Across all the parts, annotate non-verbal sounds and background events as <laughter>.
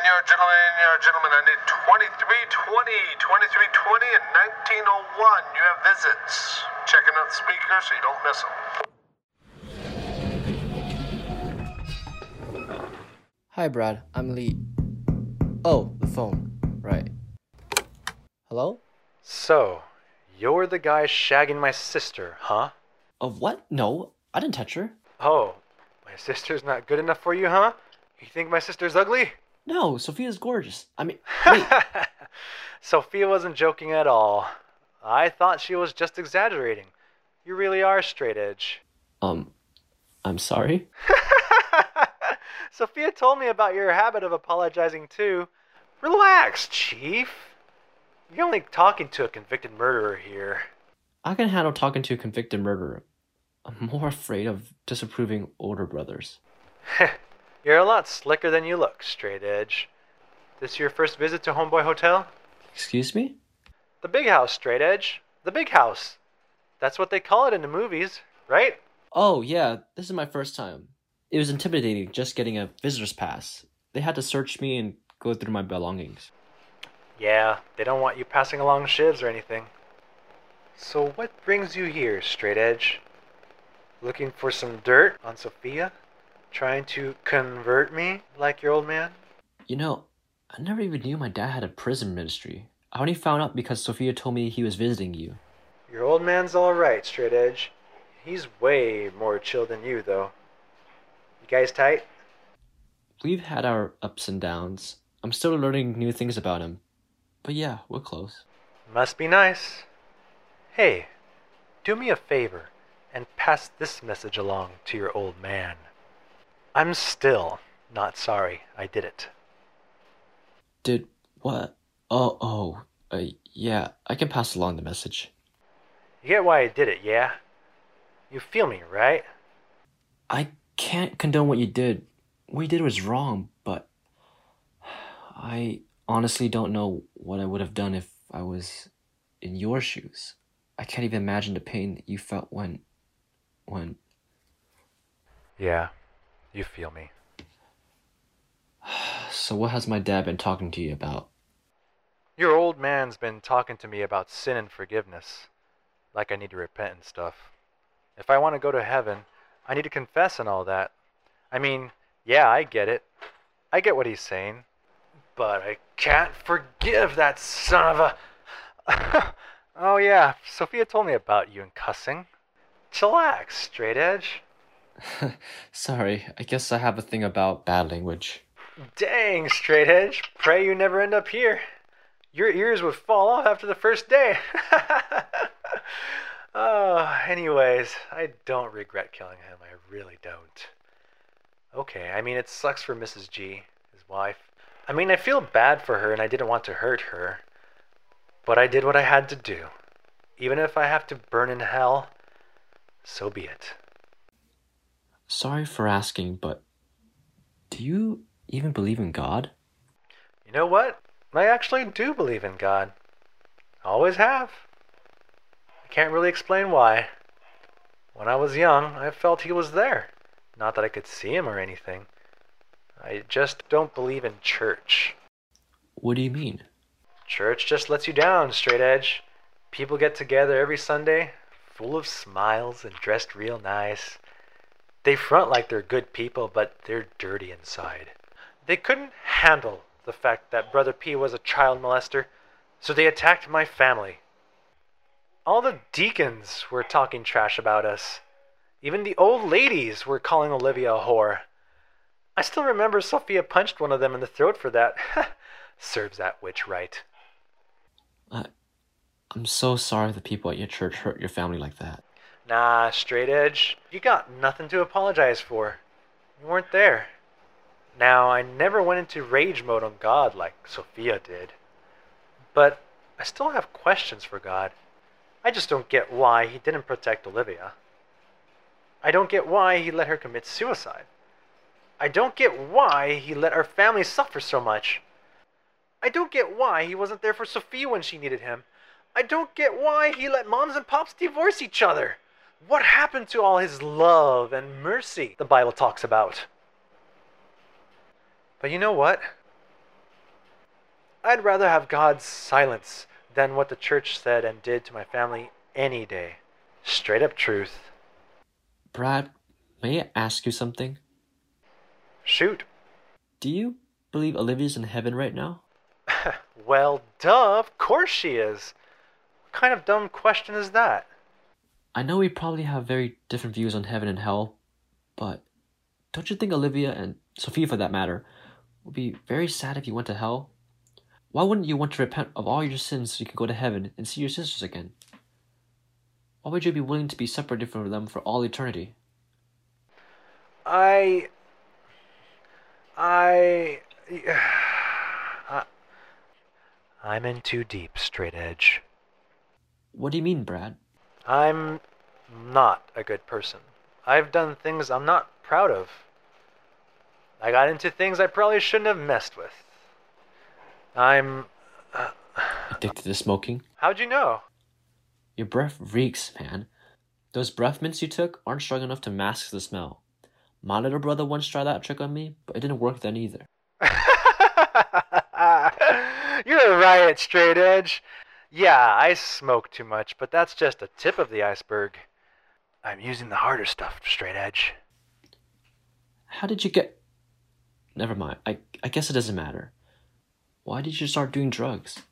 And your gentlemen, your gentlemen, I need 2320, 2320, and 1901. You have visits. Checking out the speakers so you don't miss them. Hi, Brad. I'm Lee. Oh, the phone. Right. Hello? So, you're the guy shagging my sister, huh? Of what? No, I didn't touch her. Oh, my sister's not good enough for you, huh? You think my sister's ugly? No, Sophia's gorgeous. I mean, wait. <laughs> Sophia wasn't joking at all. I thought she was just exaggerating. You really are straight edge. um, I'm sorry. <laughs> Sophia told me about your habit of apologizing too. Relax, Chief. You're only talking to a convicted murderer here. I can handle talking to a convicted murderer. I'm more afraid of disapproving older brothers. <laughs> You're a lot slicker than you look, straight edge. This your first visit to Homeboy Hotel? Excuse me? The big house, straight edge. The big house. That's what they call it in the movies, right? Oh, yeah, this is my first time. It was intimidating just getting a visitor's pass. They had to search me and go through my belongings. Yeah, they don't want you passing along shivs or anything. So what brings you here, straight edge? Looking for some dirt on Sophia? Trying to convert me like your old man? You know, I never even knew my dad had a prison ministry. I only found out because Sophia told me he was visiting you. Your old man's alright, straight edge. He's way more chill than you, though. You guys tight? We've had our ups and downs. I'm still learning new things about him. But yeah, we're close. Must be nice. Hey, do me a favor and pass this message along to your old man. I'm still not sorry I did it. Did what? Oh, oh, uh, yeah, I can pass along the message. You get why I did it, yeah? You feel me, right? I can't condone what you did. What you did was wrong, but I honestly don't know what I would have done if I was in your shoes. I can't even imagine the pain that you felt when. when. Yeah, you feel me. <sighs> So, what has my dad been talking to you about? Your old man's been talking to me about sin and forgiveness. Like I need to repent and stuff. If I want to go to heaven, I need to confess and all that. I mean, yeah, I get it. I get what he's saying. But I can't forgive that son of a. <laughs> oh, yeah, Sophia told me about you and cussing. Chillax, straight edge. <laughs> Sorry, I guess I have a thing about bad language. Dang, straight edge. Pray you never end up here. Your ears would fall off after the first day. <laughs> oh, anyways, I don't regret killing him. I really don't. Okay, I mean, it sucks for Mrs. G, his wife. I mean, I feel bad for her and I didn't want to hurt her. But I did what I had to do. Even if I have to burn in hell, so be it. Sorry for asking, but do you even believe in God? You know what? I actually do believe in God. Always have. I can't really explain why. When I was young, I felt he was there. Not that I could see him or anything. I just don't believe in church. What do you mean? Church just lets you down, straight edge. People get together every Sunday, full of smiles and dressed real nice. They front like they're good people, but they're dirty inside. They couldn't handle the fact that Brother P was a child molester, so they attacked my family. All the deacons were talking trash about us. Even the old ladies were calling Olivia a whore. I still remember Sophia punched one of them in the throat for that. <laughs> Serves that witch right. I, I'm so sorry the people at your church hurt your family like that. Nah, straight edge. You got nothing to apologize for. You weren't there. Now, I never went into rage mode on God like Sophia did. But I still have questions for God. I just don't get why he didn't protect Olivia. I don't get why he let her commit suicide. I don't get why he let our family suffer so much. I don't get why he wasn't there for Sophia when she needed him. I don't get why he let moms and pops divorce each other. What happened to all his love and mercy the Bible talks about? But you know what? I'd rather have God's silence than what the church said and did to my family any day. Straight up truth. Brad, may I ask you something? Shoot. Do you believe Olivia's in heaven right now? <laughs> well, duh, of course she is. What kind of dumb question is that? I know we probably have very different views on heaven and hell, but don't you think Olivia and Sophia, for that matter, would be very sad if you went to hell? Why wouldn't you want to repent of all your sins so you could go to heaven and see your sisters again? Why would you be willing to be separated from them for all eternity? I. I. <sighs> I I'm in too deep, straight edge. What do you mean, Brad? I'm not a good person. I've done things I'm not proud of. I got into things I probably shouldn't have messed with. I'm. Uh, Addicted to smoking? how'd you know? Your breath reeks, man. Those breath mints you took aren't strong enough to mask the smell. My little brother once tried that trick on me, but it didn't work then either. <laughs> You're a riot, straight edge. Yeah, I smoke too much, but that's just a tip of the iceberg. I'm using the harder stuff, straight edge. How did you get. Never mind. I, I guess it doesn't matter. Why did you start doing drugs?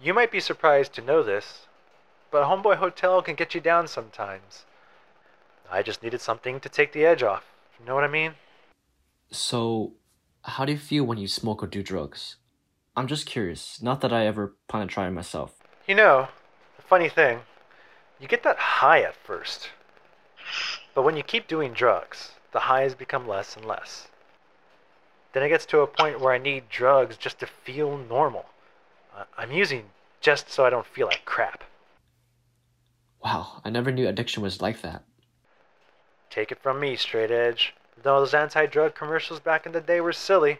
You might be surprised to know this, but Homeboy Hotel can get you down sometimes. I just needed something to take the edge off. You know what I mean? So, how do you feel when you smoke or do drugs? I'm just curious, not that I ever plan to try it myself. You know, the funny thing, you get that high at first. But when you keep doing drugs, the highs become less and less. Then it gets to a point where I need drugs just to feel normal. I'm using just so I don't feel like crap. Wow, I never knew addiction was like that. Take it from me, straight edge. Those anti drug commercials back in the day were silly,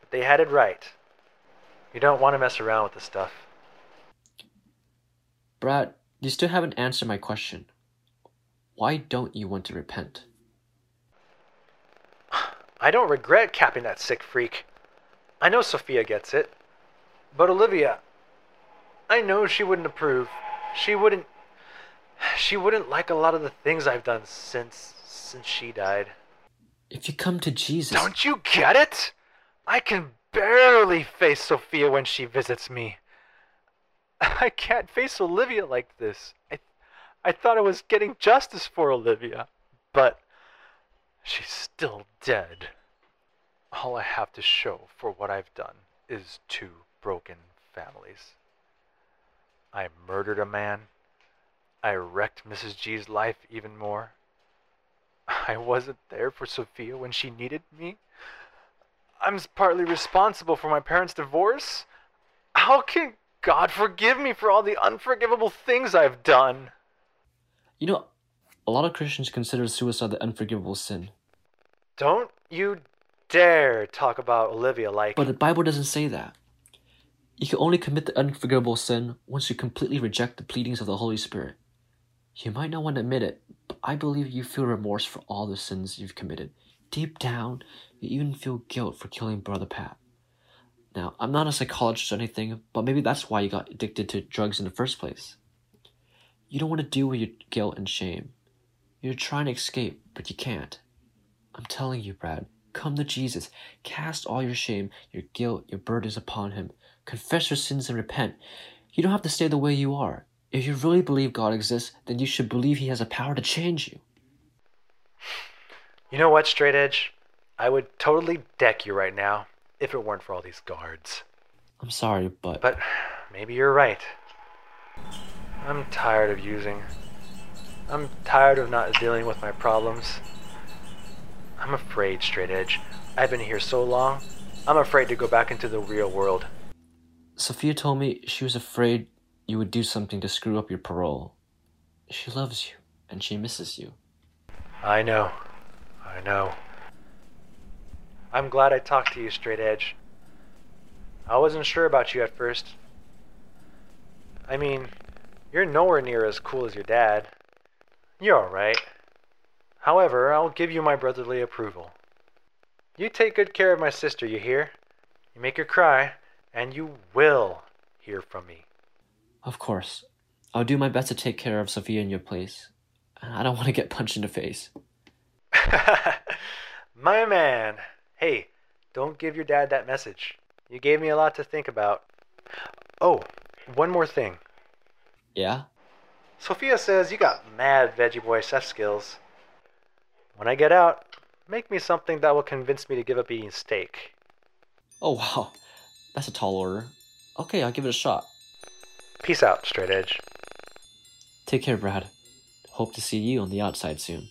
but they had it right. You don't want to mess around with this stuff. Brad, you still haven't answered my question. Why don't you want to repent? I don't regret capping that sick freak. I know Sophia gets it. But Olivia, I know she wouldn't approve. She wouldn't she wouldn't like a lot of the things I've done since since she died. If you come to Jesus. Don't you get it? I can barely face Sophia when she visits me. <laughs> I can't face Olivia like this. I, I thought I was getting justice for Olivia, but she's still dead. All I have to show for what I've done is two broken families. I murdered a man. I wrecked Mrs. G's life even more. I wasn't there for Sophia when she needed me. I'm partly responsible for my parents' divorce. How can God forgive me for all the unforgivable things I've done? You know, a lot of Christians consider suicide the unforgivable sin. Don't you dare talk about Olivia like. But the Bible doesn't say that. You can only commit the unforgivable sin once you completely reject the pleadings of the Holy Spirit. You might not want to admit it, but I believe you feel remorse for all the sins you've committed. Deep down, you even feel guilt for killing Brother Pat. Now, I'm not a psychologist or anything, but maybe that's why you got addicted to drugs in the first place. You don't want to deal with your guilt and shame. You're trying to escape, but you can't. I'm telling you, Brad, come to Jesus. Cast all your shame, your guilt, your burdens upon Him. Confess your sins and repent. You don't have to stay the way you are. If you really believe God exists, then you should believe He has the power to change you. You know what, Straight Edge? I would totally deck you right now if it weren't for all these guards. I'm sorry, but, But maybe you're right. I'm tired of using. I'm tired of not dealing with my problems. I'm afraid, Straight Edge. I've been here so long, I'm afraid to go back into the real world. Sophia told me she was afraid you would do something to screw up your parole. She loves you, and she misses you. I know. I know. I'm glad I talked to you, Straight Edge. I wasn't sure about you at first. I mean, you're nowhere near as cool as your dad. You're alright. However, I'll give you my brotherly approval. You take good care of my sister, you hear? You make her cry, and you will hear from me. Of course. I'll do my best to take care of Sophia in your place. I don't want to get punched in the face. <laughs> My man. Hey, don't give your dad that message. You gave me a lot to think about. Oh, one more thing. Yeah? Sophia says you got mad Veggie Boy chef skills. When I get out, make me something that will convince me to give up eating steak. Oh, wow. That's a tall order. Okay, I'll give it a shot. Peace out, straight edge. Take care, Brad. Hope to see you on the outside soon.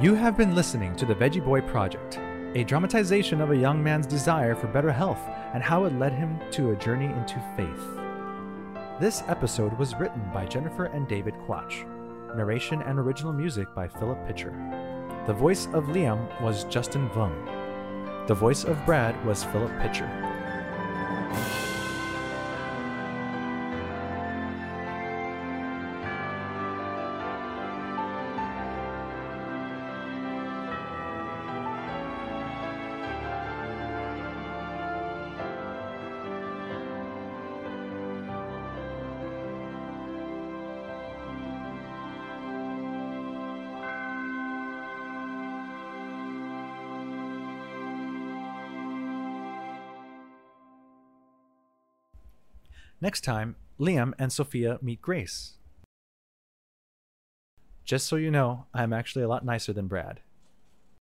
You have been listening to the Veggie Boy Project, a dramatization of a young man's desire for better health and how it led him to a journey into faith. This episode was written by Jennifer and David Quach. Narration and original music by Philip Pitcher. The voice of Liam was Justin Vung. The voice of Brad was Philip Pitcher. Next time, Liam and Sophia meet Grace. Just so you know, I'm actually a lot nicer than Brad.